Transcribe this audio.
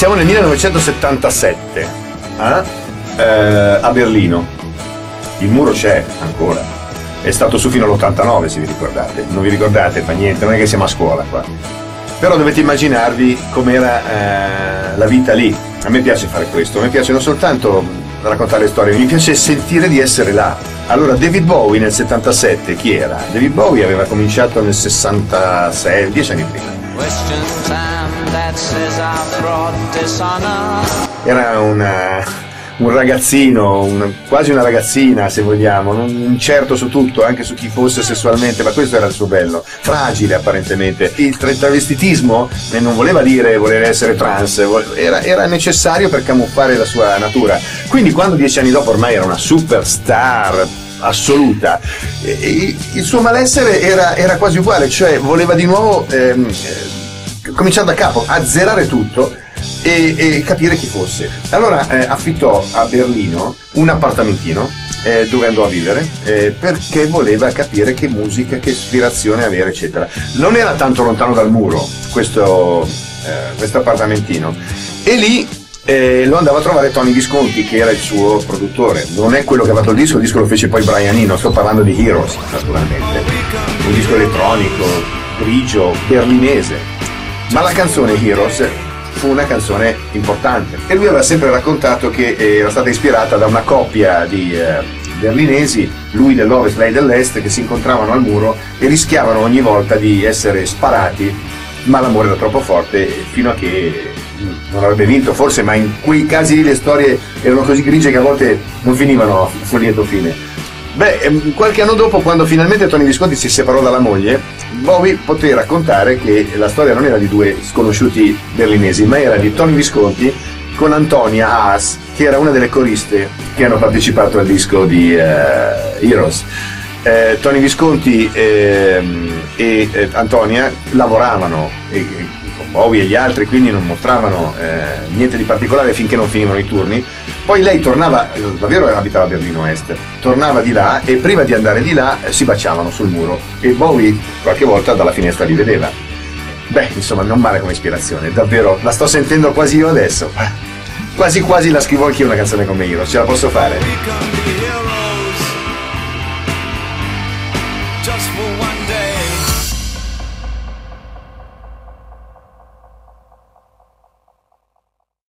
siamo nel 1977 eh? Eh, a Berlino. Il muro c'è ancora. È stato su fino all'89 se vi ricordate. Non vi ricordate, fa niente, non è che siamo a scuola qua. Però dovete immaginarvi com'era eh, la vita lì. A me piace fare questo, a me piace non soltanto raccontare storie, mi piace sentire di essere là. Allora, David Bowie nel 77, chi era? David Bowie aveva cominciato nel 66, dieci anni prima. Era una, un ragazzino, un, quasi una ragazzina se vogliamo, non incerto su tutto, anche su chi fosse sessualmente, ma questo era il suo bello, fragile apparentemente. Il travestitismo non voleva dire voler essere trans, era, era necessario per camuffare la sua natura. Quindi quando dieci anni dopo ormai era una superstar, assoluta. il suo malessere era, era, quasi uguale, cioè voleva di nuovo ehm, eh, cominciare da capo, azzerare tutto e, e capire chi fosse. Allora eh, affittò a Berlino un appartamentino eh, dove andò a vivere eh, perché voleva capire che musica, che ispirazione avere, eccetera. Non era tanto lontano dal muro questo, eh, questo appartamentino e lì eh, lo andava a trovare Tony Visconti che era il suo produttore. Non è quello che ha fatto il disco il disco lo fece poi Brian Eno. Sto parlando di Heroes naturalmente. Un disco elettronico grigio berlinese. Ma la canzone Heroes fu una canzone importante. E lui aveva sempre raccontato che eh, era stata ispirata da una coppia di eh, berlinesi, lui dell'ovest, lei dell'est, che si incontravano al muro e rischiavano ogni volta di essere sparati, ma l'amore era troppo forte fino a che non avrebbe vinto forse, ma in quei casi le storie erano così grigie che a volte non finivano a lieto fine. Beh, ehm, qualche anno dopo, quando finalmente Tony Visconti si separò dalla moglie, Bowie poté raccontare che la storia non era di due sconosciuti berlinesi, ma era di Tony Visconti con Antonia Haas, che era una delle coriste che hanno partecipato al disco di uh, Heroes. Eh, Tony Visconti ehm, e eh, Antonia lavoravano e, Bowie e gli altri quindi non mostravano eh, niente di particolare finché non finivano i turni. Poi lei tornava, davvero abitava a Berlino Est, tornava di là e prima di andare di là eh, si baciavano sul muro e Bowie qualche volta dalla finestra li vedeva. Beh, insomma, non male come ispirazione, davvero, la sto sentendo quasi io adesso. Quasi quasi la scrivo anch'io una canzone come io, ce la posso fare?